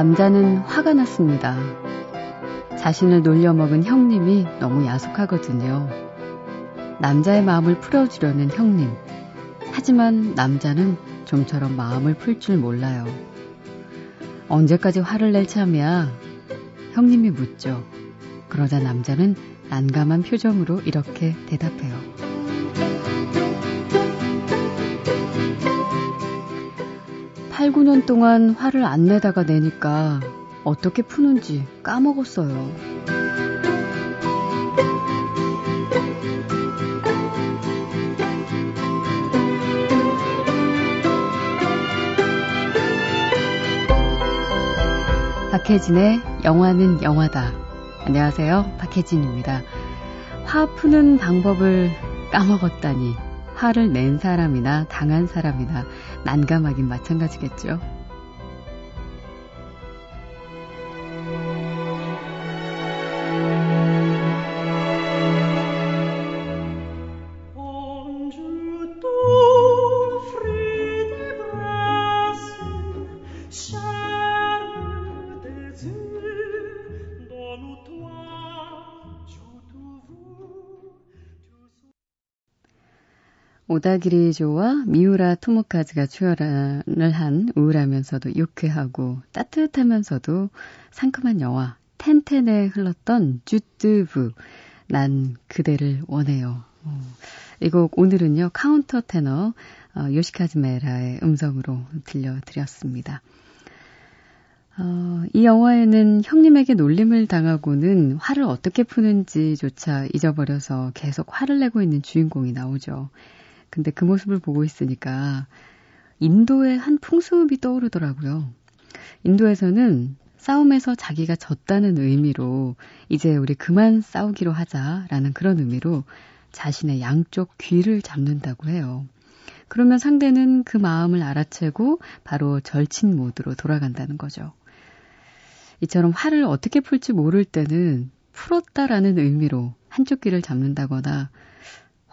남자는 화가 났습니다. 자신을 놀려먹은 형님이 너무 야속하거든요. 남자의 마음을 풀어주려는 형님. 하지만 남자는 좀처럼 마음을 풀 줄 몰라요. 언제까지 화를 낼 참이야? 형님이 묻죠. 그러자 남자는 난감한 표정으로 이렇게 대답해요. 8, 9년 동안 화를 안 내다가 내니까 어떻게 푸는지 까먹었어요. 박혜진의 영화는 영화다. 안녕하세요. 박혜진입니다. 화 푸는 방법을 까먹었다니 화를 낸 사람이나 당한 사람이나 난감하긴 마찬가지겠죠. 오다기리조와 미우라 토모카즈가 출연을 한 우울하면서도 유쾌하고 따뜻하면서도 상큼한 영화 텐텐에 흘렀던 Je te veux 난 그대를 원해요. 어, 이곡 오늘은요 카운터 테너 어, 요시카즈 메라의 음성으로 들려드렸습니다. 어, 이 영화에는 형님에게 놀림을 당하고는 화를 어떻게 푸는지조차 잊어버려서 계속 화를 내고 있는 주인공이 나오죠. 근데 그 모습을 보고 있으니까 인도의 한 풍습이 떠오르더라고요. 인도에서는 싸움에서 자기가 졌다는 의미로 이제 우리 그만 싸우기로 하자라는 그런 의미로 자신의 양쪽 귀를 잡는다고 해요. 그러면 상대는 그 마음을 알아채고 바로 절친 모드로 돌아간다는 거죠. 이처럼 화를 어떻게 풀지 모를 때는 풀었다라는 의미로 한쪽 귀를 잡는다거나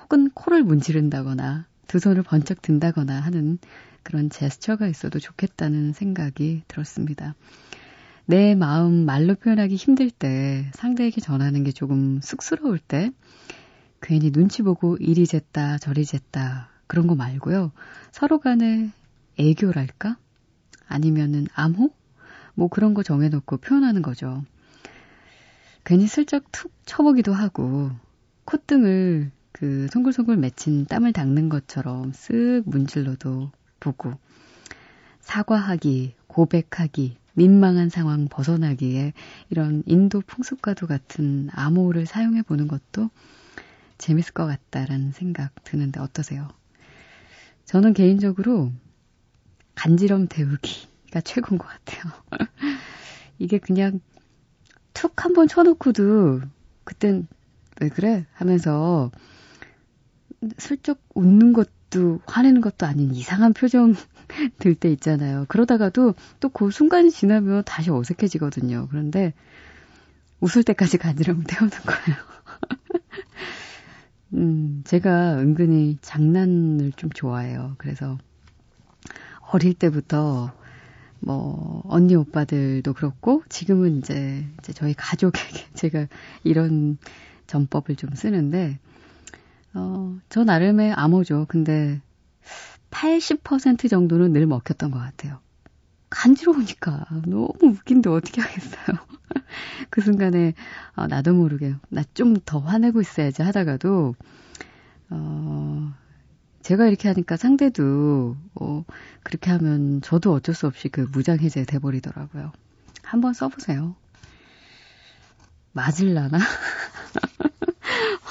혹은 코를 문지른다거나 두 손을 번쩍 든다거나 하는 그런 제스처가 있어도 좋겠다는 생각이 들었습니다. 내 마음 말로 표현하기 힘들 때, 상대에게 전하는 게 조금 쑥스러울 때, 괜히 눈치 보고 이리 쟀다 저리 쟀다 그런 거 말고요. 서로 간에 애교랄까? 아니면은 암호? 뭐 그런 거 정해놓고 표현하는 거죠. 괜히 슬쩍 툭 쳐보기도 하고, 콧등을 그 송글송글 맺힌 땀을 닦는 것처럼 쓱 문질러도 보고 사과하기, 고백하기, 민망한 상황 벗어나기에 이런 인도 풍습과도 같은 암호를 사용해 보는 것도 재밌을 것 같다라는 생각 드는데 어떠세요? 저는 개인적으로 간지럼 데우기가 최고인 것 같아요. 이게 그냥 툭 한번 쳐놓고도 그땐 왜 그래? 하면서 슬쩍 웃는 것도 화내는 것도 아닌 이상한 표정 들 때 있잖아요. 그러다가도 또 그 순간이 지나면 다시 어색해지거든요. 그런데 웃을 때까지 가지럼 태우는 거예요. 음, 제가 은근히 장난을 좀 좋아해요. 그래서 어릴 때부터 뭐 언니 오빠들도 그렇고 지금은 이제 이제 저희 가족에게 제가 이런 전법을 좀 쓰는데 어, 저 나름의 암호죠. 근데 80% 정도는 늘 먹혔던 것 같아요. 간지러우니까 너무 웃긴데 어떻게 하겠어요. 그 순간에 어, 나도 모르게 나 좀 더 화내고 있어야지 하다가도 어, 제가 이렇게 하니까 상대도 어, 그렇게 하면 저도 어쩔 수 없이 그 무장 해제 돼 버리더라고요. 한번 써보세요. 맞을라나?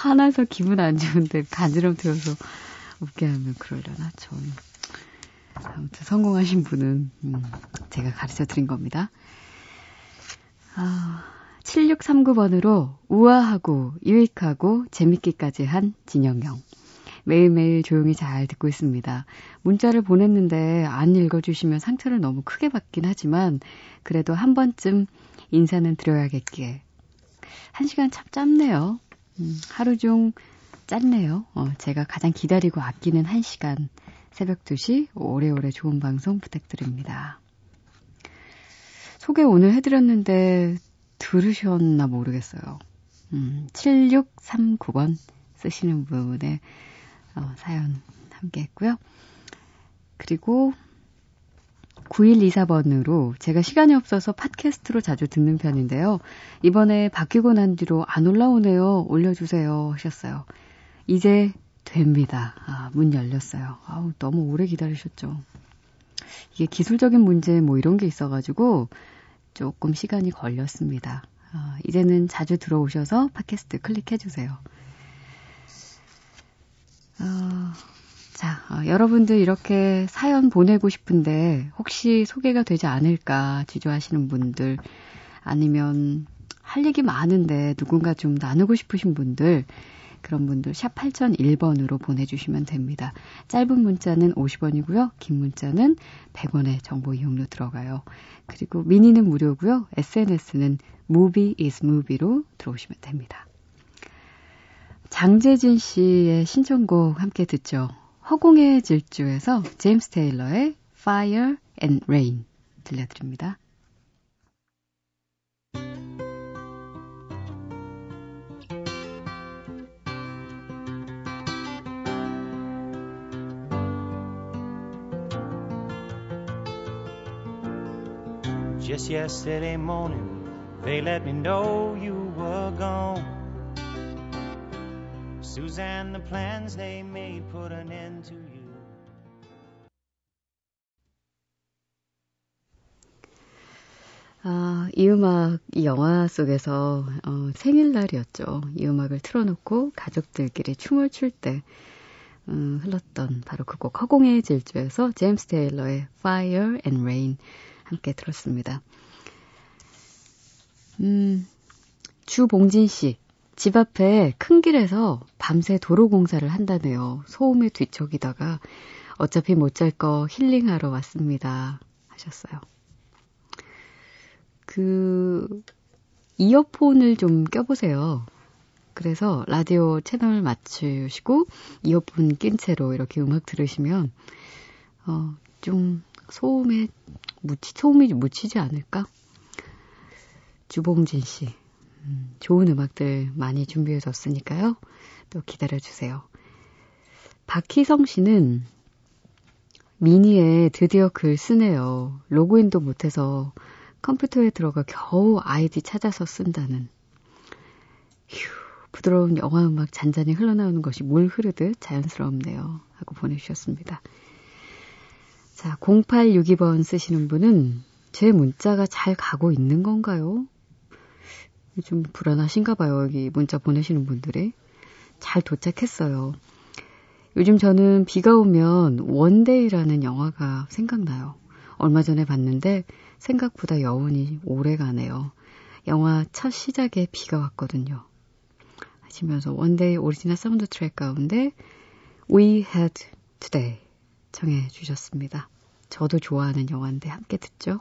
화나서 기분 안 좋은데 간지럼 태워서 웃게 하면 그러려나? 전. 아무튼 성공하신 분은, 음, 제가 가르쳐 드린 겁니다. 아, 7639번으로 우아하고 유익하고 재밌기까지 한 진영영. 매일매일 조용히 잘 듣고 있습니다. 문자를 보냈는데 안 읽어주시면 상처를 너무 크게 받긴 하지만 그래도 한 번쯤 인사는 드려야겠기에. 한 시간 참 짧네요. 음, 하루 중 짰네요. 어, 제가 가장 기다리고 아끼는 한 시간 새벽 2시 오래오래 좋은 방송 부탁드립니다. 소개 오늘 해드렸는데 들으셨나 모르겠어요. 음, 7639번 쓰시는 분의 어, 사연 함께 했고요. 그리고 9124번으로 제가 시간이 없어서 팟캐스트로 자주 듣는 편인데요. 이번에 바뀌고 난 뒤로 안 올라오네요. 올려주세요. 하셨어요. 이제 됩니다. 아, 문 열렸어요. 아우, 너무 오래 기다리셨죠. 이게 기술적인 문제 뭐 이런 게 있어가지고 조금 시간이 걸렸습니다. 아, 이제는 자주 들어오셔서 팟캐스트 클릭해주세요. 어, 자, 어, 여러분들 이렇게 사연 보내고 싶은데 혹시 소개가 되지 않을까 주저하시는 분들 아니면 할 얘기 많은데 누군가 좀 나누고 싶으신 분들 그런 분들 샵 8001번으로 보내주시면 됩니다. 짧은 문자는 50원이고요. 긴 문자는 100원의 정보 이용료 들어가요. 그리고 미니는 무료고요. SNS는 movie is movie로 들어오시면 됩니다. 장재진 씨의 신청곡 함께 듣죠. 허공의 질주에서 제임스 테일러의 Fire and Rain 들려드립니다. Just yesterday morning, they let me know you were gone. Suzanne, the plans they made put an end to you. 아, 이 음악, 이 영화 속에서 어, 생일날이었죠. 이 음악을 틀어놓고 가족들끼리 춤을 출 때 음, 흘렀던 바로 그 곡 허공의 질주에서 제임스 테일러의 Fire and Rain 함께 들었습니다. 음, 주봉진 씨. 집 앞에 큰 길에서 밤새 도로 공사를 한다네요. 소음에 뒤척이다가 어차피 못 잘 거 힐링하러 왔습니다. 하셨어요. 그, 이어폰을 좀 껴보세요. 그래서 라디오 채널 맞추시고 이어폰 낀 채로 이렇게 음악 들으시면, 어, 좀 소음에 묻히, 소음이 묻히지 않을까? 주봉진 씨. 음, 좋은 음악들 많이 준비해 줬으니까요. 또 기다려주세요. 박희성 씨는 미니에 드디어 글 쓰네요. 로그인도 못해서 컴퓨터에 들어가 겨우 아이디 찾아서 쓴다는. 휴, 부드러운 영화 음악 잔잔히 흘러나오는 것이 물 흐르듯 자연스럽네요. 하고 보내주셨습니다. 자, 0862번 쓰시는 분은 제 문자가 잘 가고 있는 건가요? 좀 불안하신가 봐요. 여기 문자 보내시는 분들이. 잘 도착했어요. 요즘 저는 비가 오면 One Day라는 영화가 생각나요. 얼마 전에 봤는데 생각보다 여운이 오래 가네요. 영화 첫 시작에 비가 왔거든요. 하시면서 One Day 오리지널 사운드 트랙 가운데 We Had Today 청해 주셨습니다. 저도 좋아하는 영화인데 함께 듣죠.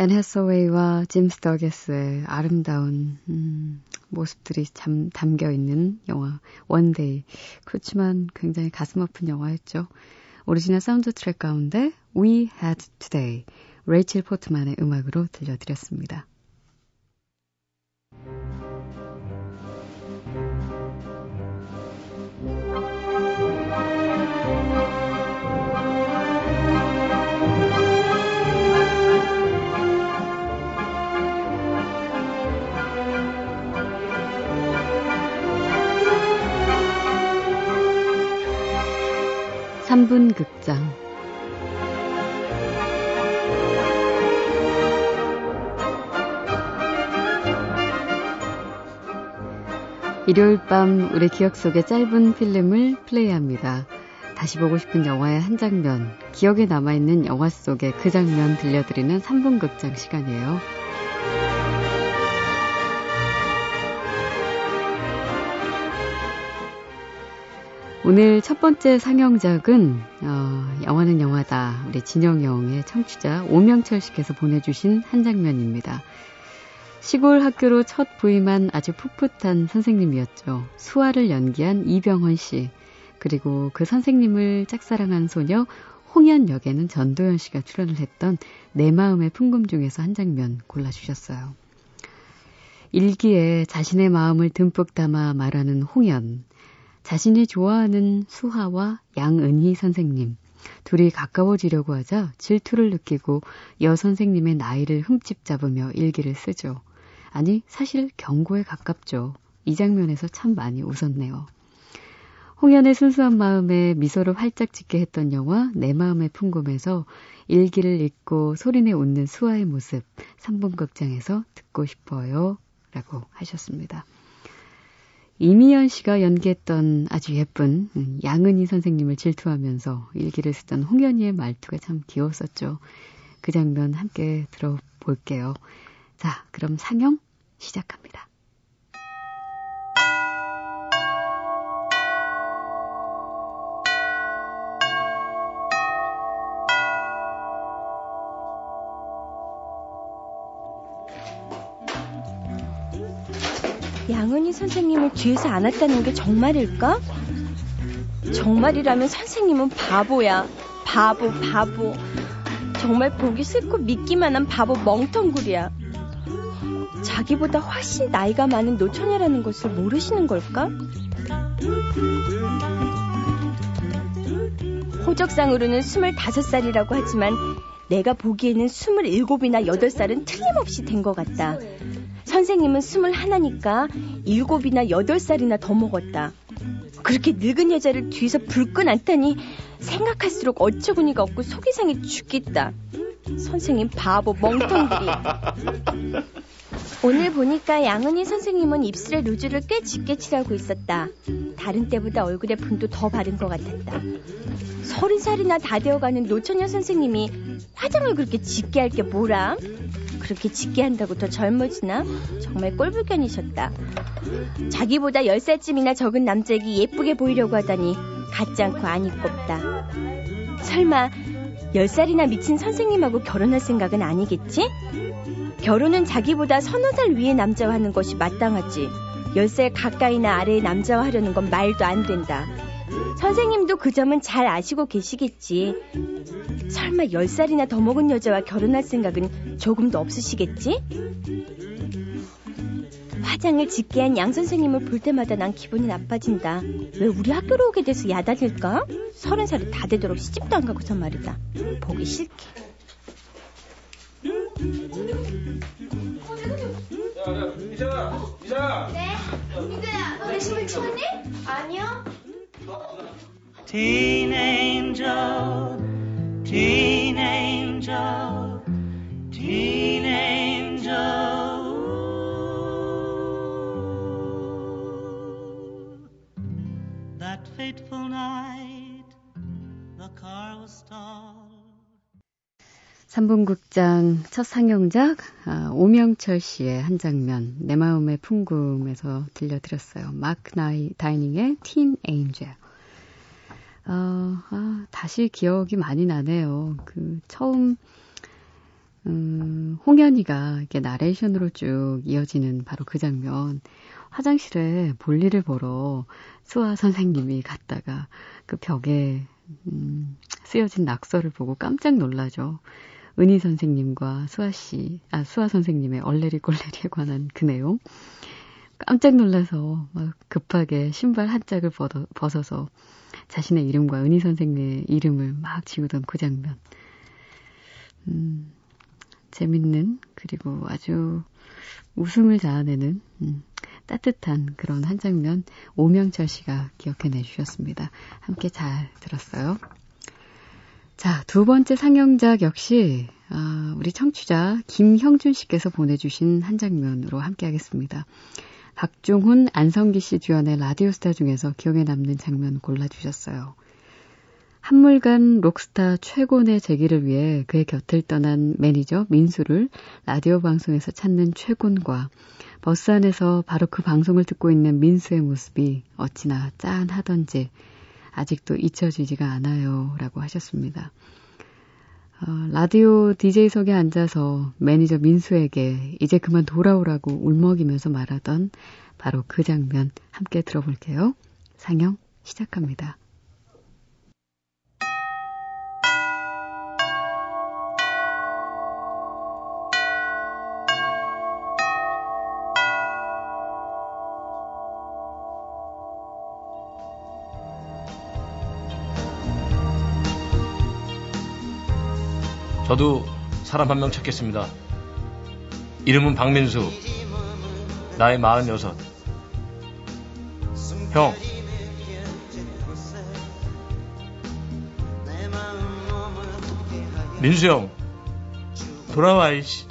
앤 해서웨이와 짐 스터게스의 아름다운 음, 모습들이 참 담겨 있는 영화 One Day. 그렇지만 굉장히 가슴 아픈 영화였죠. 오리지널 사운드 트랙 가운데 We Had Today 레이첼 포트만의 음악으로 들려드렸습니다. 극장 일요일 밤 우리 기억 속의 짧은 필름을 플레이합니다. 다시 보고 싶은 영화의 한 장면, 기억에 남아있는 영화 속의 그 장면 들려드리는 3분 극장 시간이에요. 오늘 첫 번째 상영작은 어, 영화는 영화다. 우리 진영영의 청취자 오명철 씨께서 보내주신 한 장면입니다. 시골 학교로 첫 부임한 아주 풋풋한 선생님이었죠. 수아를 연기한 이병헌 씨. 그리고 그 선생님을 짝사랑한 소녀 홍연 역에는 전도연 씨가 출연을 했던 내 마음의 풍금 중에서 한 장면 골라주셨어요. 일기에 자신의 마음을 듬뿍 담아 말하는 홍연. 자신이 좋아하는 수하와 양은희 선생님. 둘이 가까워지려고 하자 질투를 느끼고 여 선생님의 나이를 흠집 잡으며 일기를 쓰죠. 아니, 사실 경고에 가깝죠. 이 장면에서 참 많이 웃었네요. 홍연의 순수한 마음에 미소를 활짝 짓게 했던 영화 내 마음의 풍금에서 일기를 읽고 소리내 웃는 수아의 모습 3분 극장에서 듣고 싶어요. 라고 하셨습니다. 이미연 씨가 연기했던 아주 예쁜 양은희 선생님을 질투하면서 일기를 쓰던 홍연희의 말투가 참 귀여웠었죠. 그 장면 함께 들어볼게요. 자, 그럼 상영 시작합니다. 선생님을 뒤에서 안았다는 게 정말일까? 정말이라면 선생님은 바보야. 바보, 바보. 정말 보기 싫고 믿기만 한 바보 멍텅구리야. 자기보다 훨씬 나이가 많은 노처녀라는 것을 모르시는 걸까? 호적상으로는 25살이라고 하지만 내가 보기에는 27이나 8살은 틀림없이 된 것 같다. 선생님은 스물 하나니까 일곱이나 여덟 살이나 더 먹었다. 그렇게 늙은 여자를 뒤에서 불끈 안다니 생각할수록 어처구니가 없고 속이 상해 죽겠다. 선생님 바보 멍텅구리. 오늘 보니까 양은희 선생님은 입술에 루즈를 꽤 짙게 칠하고 있었다. 다른 때보다 얼굴에 분도 더 바른 것 같았다. 서른 살이나 다 되어가는 노처녀 선생님이 화장을 그렇게 짙게 할 게 뭐람? 그렇게 짙게 한다고 더 젊어지나? 정말 꼴불견이셨다. 자기보다 10살쯤이나 적은 남자에게 예쁘게 보이려고 하다니 같지 않고 아니꼽다. 설마 10살이나 미친 선생님하고 결혼할 생각은 아니겠지? 결혼은 자기보다 서너 살 위의 남자와 하는 것이 마땅하지. 10살 가까이나 아래의 남자와 하려는 건 말도 안 된다. 선생님도 그 점은 잘 아시고 계시겠지. 설마 10살이나 더 먹은 여자와 결혼할 생각은 조금도 없으시겠지? 화장을 짙게 한 양 선생님을 볼 때마다 난 기분이 나빠진다. 왜 우리 학교로 오게 돼서 야단일까? 서른 살이 다 되도록 시집도 안 가고서 말이다. 보기 싫게. 이사! 이사! 네? 민규야, 너 레시피 치웠니? 아니요. Teen angel, teen angel, teen angel. That fateful night, the car was stalled. 3분극장 첫 상영작 아, 오명철 씨의 한 장면 내 마음의 풍금에서 들려드렸어요. 마크 나이 다이닝의 틴 에인젤. 어, 아, 다시 기억이 많이 나네요. 그 처음 음, 홍현이가 이렇게 나레이션으로 쭉 이어지는 바로 그 장면. 화장실에 볼일을 보러 수아 선생님이 갔다가 그 벽에 음, 쓰여진 낙서를 보고 깜짝 놀라죠. 은희 선생님과 수아 씨, 아, 수아 선생님의 얼레리 꼴레리에 관한 그 내용. 깜짝 놀라서 막 급하게 신발 한 짝을 벗어서 자신의 이름과 은희 선생님의 이름을 막 지우던 그 장면. 음, 재밌는, 그리고 아주 웃음을 자아내는, 음, 따뜻한 그런 한 장면 오명철 씨가 기억해내 주셨습니다. 함께 잘 들었어요. 자, 두 번째 상영작 역시 아, 우리 청취자 김형준 씨께서 보내주신 한 장면으로 함께 하겠습니다. 박중훈, 안성기 씨 주연의 라디오스타 중에서 기억에 남는 장면 골라주셨어요. 한물간 록스타 최곤의 재기를 위해 그의 곁을 떠난 매니저 민수를 라디오 방송에서 찾는 최곤과 버스 안에서 바로 그 방송을 듣고 있는 민수의 모습이 어찌나 짠하던지 아직도 잊혀지지가 않아요. 라고 하셨습니다. 어, 라디오 DJ석에 앉아서 매니저 민수에게 이제 그만 돌아오라고 울먹이면서 말하던 바로 그 장면 함께 들어볼게요. 상영 시작합니다. 저도 사람 한 명 찾겠습니다. 이름은 박민수. 나이 46. 형. 민수 형. 돌아와, 이씨.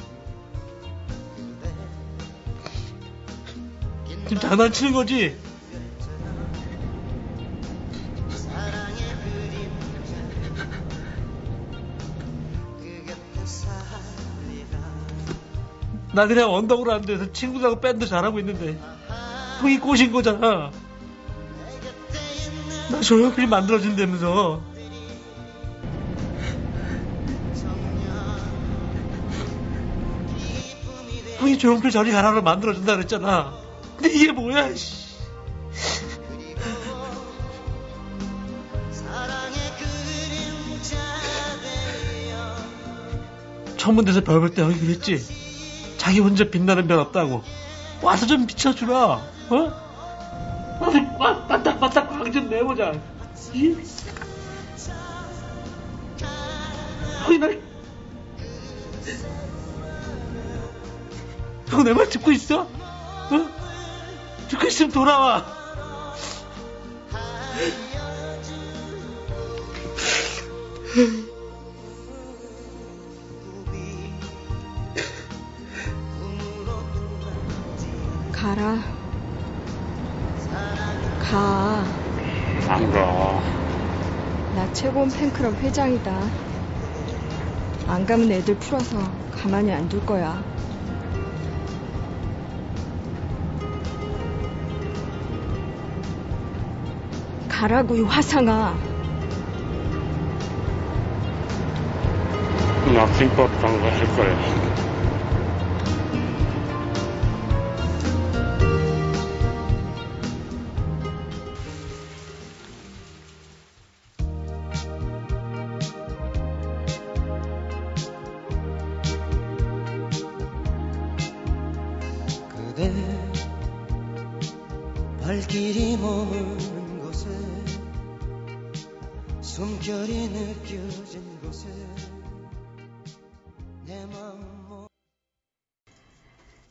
지금 장난치는 거지? 나 그냥 언덕으로 앉아서 친구들하고 밴드 잘하고 있는데 형이 꼬신 거잖아. 나 조용필 만들어준다면서. 형이 조용필 저리 가라로 만들어준다 그랬잖아. 근데 이게 뭐야, 씨. 데서 벽을 때 형이 그랬지. 자기 혼자 빛나는 별 없다고. 와서 좀 비춰주라. 어? 와서 바닥바닥 광좀 내보자. 이? 형이 날. 형 내 말 듣고 있어? 어? 듣고 있으면 돌아와. 가라. 가. 안 가. 나 최고원 팬클럽 회장이다. 안 가면 애들 풀어서 가만히 안 둘 거야. 가라고 이 화상아. 나 김밥 장사 할 거야.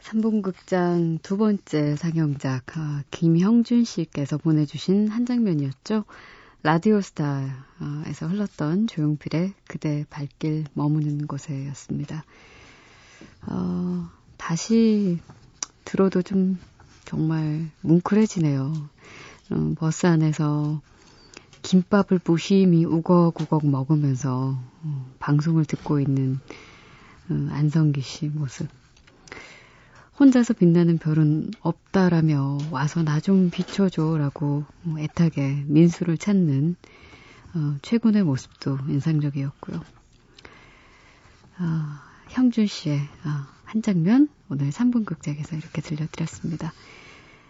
3분극장 두 번째 상영작 아, 김형준 씨께서 보내주신 한 장면이었죠. 라디오스타에서 흘렀던 조용필의 그대 발길 머무는 곳에였습니다. 어, 다시 들어도 좀 정말 뭉클해지네요. 음, 버스 안에서 김밥을 무심히 우걱우걱 먹으면서 음, 방송을 듣고 있는 음, 안성기 씨 모습. 혼자서 빛나는 별은 없다라며 와서 나 좀 비춰줘라고 애타게 민수를 찾는 어, 최군의 모습도 인상적이었고요. 아, 형준 씨의 아, 한 장면 오늘 3분 극장에서 이렇게 들려드렸습니다.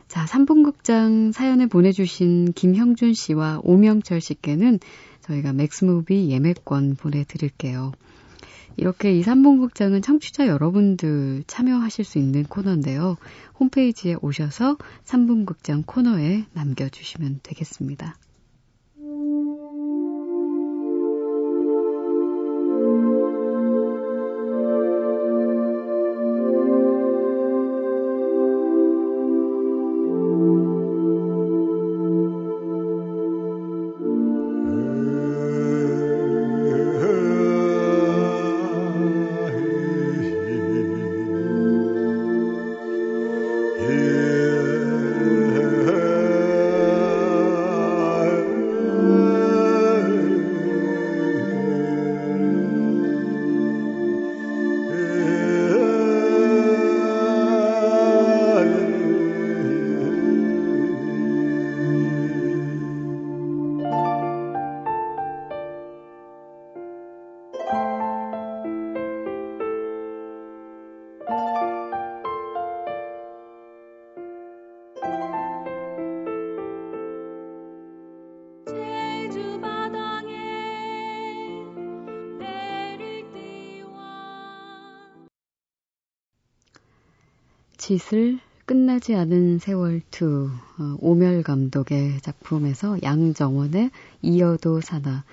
자, 3분 극장 사연에 보내주신 김형준 씨와 오명철 씨께는 저희가 맥스무비 예매권 보내드릴게요. 이렇게 이 3분 극장은 청취자 여러분들 참여하실 수 있는 코너인데요. 홈페이지에 오셔서 3분 극장 코너에 남겨주시면 되겠습니다. 짓을 끝나지 않은 세월2 어, 오멸 감독의 작품에서 양정원의 이어도 사나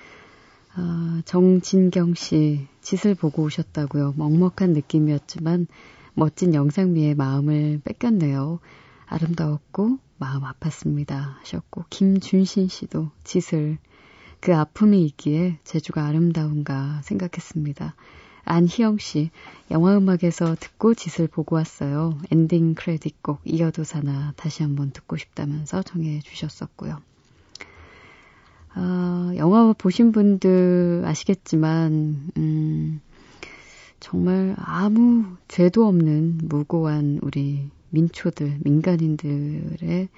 어, 정진경 씨 짓을 보고 오셨다고요. 먹먹한 느낌이었지만 멋진 영상미의 마음을 뺏겼네요. 아름다웠고 마음 아팠습니다 하셨고 김준신 씨도 짓을 그 아픔이 있기에 제주가 아름다운가 생각했습니다. 안희영 씨, 영화음악에서 듣고 짓을 보고 왔어요. 엔딩 크레딧 곡 이어도 사나 다시 한번 듣고 싶다면서 정해 주셨었고요. 아, 영화 보신 분들 아시겠지만, 음, 정말 아무 죄도 없는 무고한 우리 민초들, 민간인들의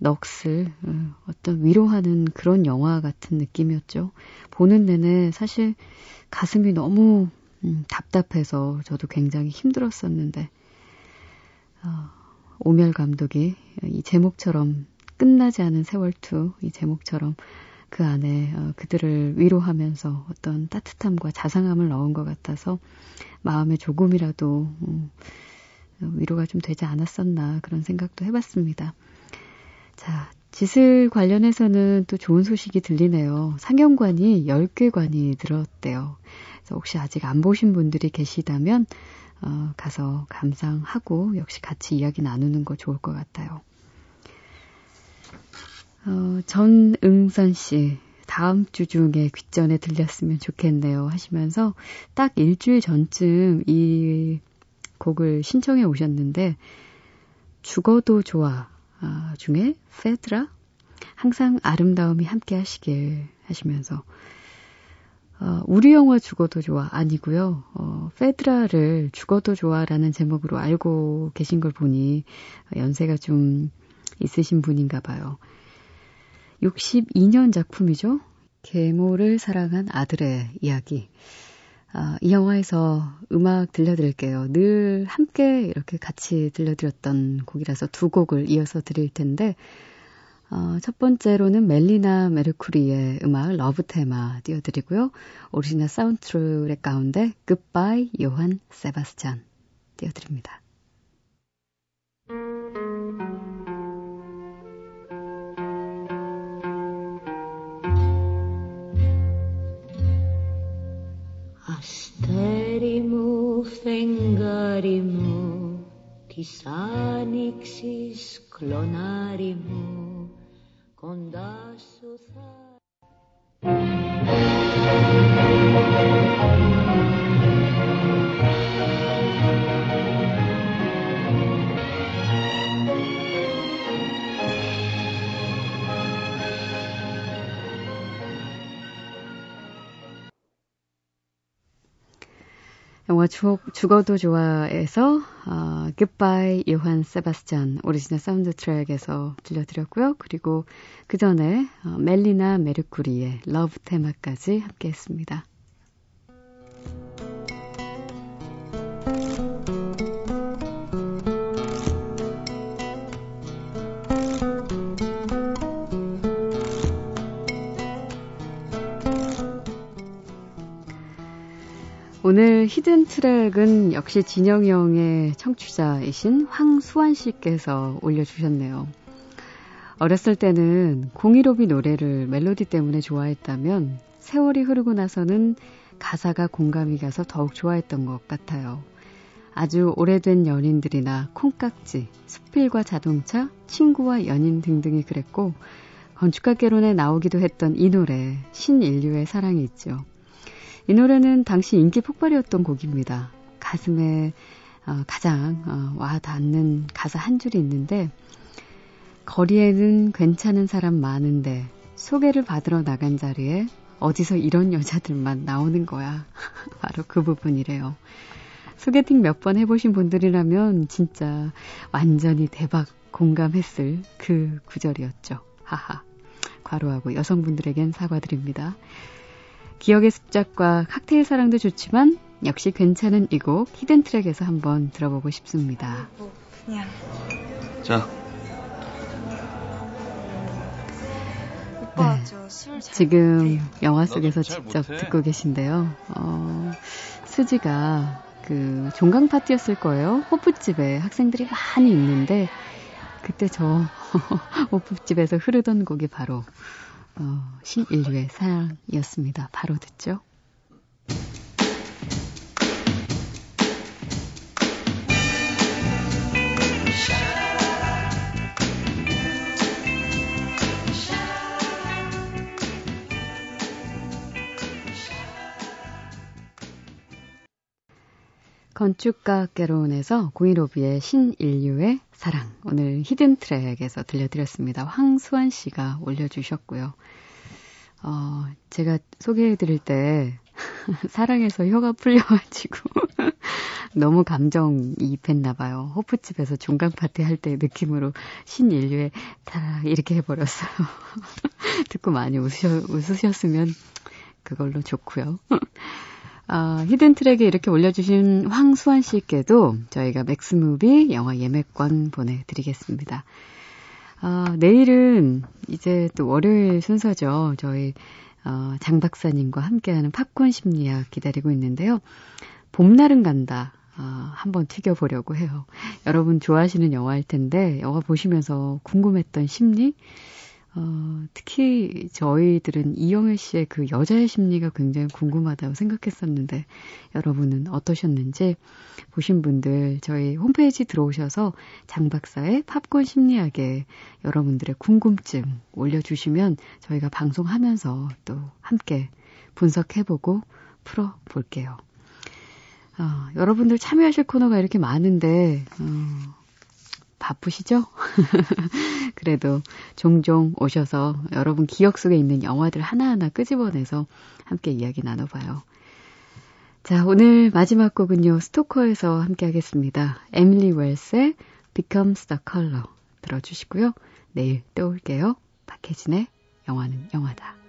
넋을 어, 어떤 위로하는 그런 영화 같은 느낌이었죠. 보는 내내 사실 가슴이 너무 음, 답답해서 저도 굉장히 힘들었었는데 어, 오멸 감독이 이 제목처럼 끝나지 않은 세월2 이 제목처럼 그 안에 어, 그들을 위로하면서 어떤 따뜻함과 자상함을 넣은 것 같아서 마음에 조금이라도 음, 위로가 좀 되지 않았었나 그런 생각도 해봤습니다. 자, 짓을 관련해서는 또 좋은 소식이 들리네요. 상영관이 10개 관이 들었대요. 혹시 아직 안 보신 분들이 계시다면 어, 가서 감상하고 역시 같이 이야기 나누는 거 좋을 것 같아요. 어, 전응선 씨, 다음 주 중에 귀전에 들렸으면 좋겠네요 하시면서 딱 일주일 전쯤 이 곡을 신청해 오셨는데 죽어도 좋아 아, 중에 페드라 항상 아름다움이 함께 하시길 하시면서 어, 우리 영화 죽어도 좋아 아니고요. 어, 페드라를 죽어도 좋아라는 제목으로 알고 계신 걸 보니 연세가 좀 있으신 분인가 봐요. 62년 작품이죠. 계모를 사랑한 아들의 이야기. 아, 이 영화에서 음악 들려드릴게요. 늘 함께 이렇게 같이 들려드렸던 곡이라서 두 곡을 이어서 드릴 텐데, 어, 첫 번째로는 멜리나 메르쿠리의 음악 러브 테마 띄워드리고요. 오리지널 사운드트랙 가운데 Goodbye 요한 세바스찬 띄워드립니다. αστέρι μου, φεγγάρι μου, της άνοιξης κλονάρι μου, con dash society. 영화 죽, 죽어도 좋아에서 어, Goodbye 요한 세바스찬 오리지널 사운드 트랙에서 들려드렸고요. 그리고 그 전에 어, 멜리나 메르쿠리의 Love Theme까지 함께 했습니다. 오늘 히든 트랙은 역시 진영이 형의 청취자이신 황수환 씨께서 올려주셨네요. 어렸을 때는 공이로비 노래를 멜로디 때문에 좋아했다면 세월이 흐르고 나서는 가사가 공감이 가서 더욱 좋아했던 것 같아요. 아주 오래된 연인들이나 콩깍지, 수필과 자동차, 친구와 연인 등등이 그랬고 건축학개론에 나오기도 했던 이 노래 신인류의 사랑이 있죠. 이 노래는 당시 인기 폭발이었던 곡입니다. 가슴에 어, 가장 어, 와 닿는 가사 한 줄이 있는데 거리에는 괜찮은 사람 많은데 소개를 받으러 나간 자리에 어디서 이런 여자들만 나오는 거야. 바로 그 부분이래요. 소개팅 몇 번 해보신 분들이라면 진짜 완전히 대박 공감했을 그 구절이었죠. 하하. 과로하고 여성분들에겐 사과드립니다. 기억의 습작과 칵테일 사랑도 좋지만 역시 괜찮은 이 곡 히든 트랙에서 한번 들어보고 싶습니다. 뭐 그냥 자, 네. 지금. 영화 속에서 직접. 듣고 계신데요. 어, 수지가 그 종강 파티였을 거예요. 호프집에 학생들이 많이 있는데 그때 저 호프집에서 흐르던 곡이 바로 어, 신인류의 사랑이었습니다. 바로 듣죠. 건축가께론에서 고인로비의 신인류의 사랑 오늘 히든 트랙에서 들려드렸습니다. 황수환 씨가 올려주셨고요. 어, 제가 소개해드릴 때 사랑해서 혀가 풀려가지고 너무 감정이입했나 봐요. 호프집에서 종강 파티 할 때 느낌으로 신인류의 다 이렇게 해버렸어요. 듣고 많이 웃으, 웃으셨으면 그걸로 좋고요. 아, 히든 트랙에 이렇게 올려주신 황수환 씨께도 저희가 맥스무비 영화 예매권 보내드리겠습니다. 아, 내일은 이제 또 월요일 순서죠. 저희 어, 장 박사님과 함께하는 팝콘 심리학 기다리고 있는데요. 봄날은 간다. 어, 한번 튀겨보려고 해요. 여러분 좋아하시는 영화일 텐데 영화 보시면서 궁금했던 심리 어, 특히 저희들은 이영애 씨의 그 여자의 심리가 굉장히 궁금하다고 생각했었는데 여러분은 어떠셨는지 보신 분들 저희 홈페이지 들어오셔서 장 박사의 팝콘 심리학에 여러분들의 궁금증 올려주시면 저희가 방송하면서 또 함께 분석해보고 풀어볼게요. 어, 여러분들 참여하실 코너가 이렇게 많은데 어, 바쁘시죠? 그래도 종종 오셔서 여러분 기억 속에 있는 영화들 하나하나 끄집어내서 함께 이야기 나눠봐요. 자, 오늘 마지막 곡은요, 스토커에서 함께 하겠습니다. 에밀리 웰스의 Becomes the Color 들어주시고요. 내일 또 올게요. 박혜진의 영화는 영화다.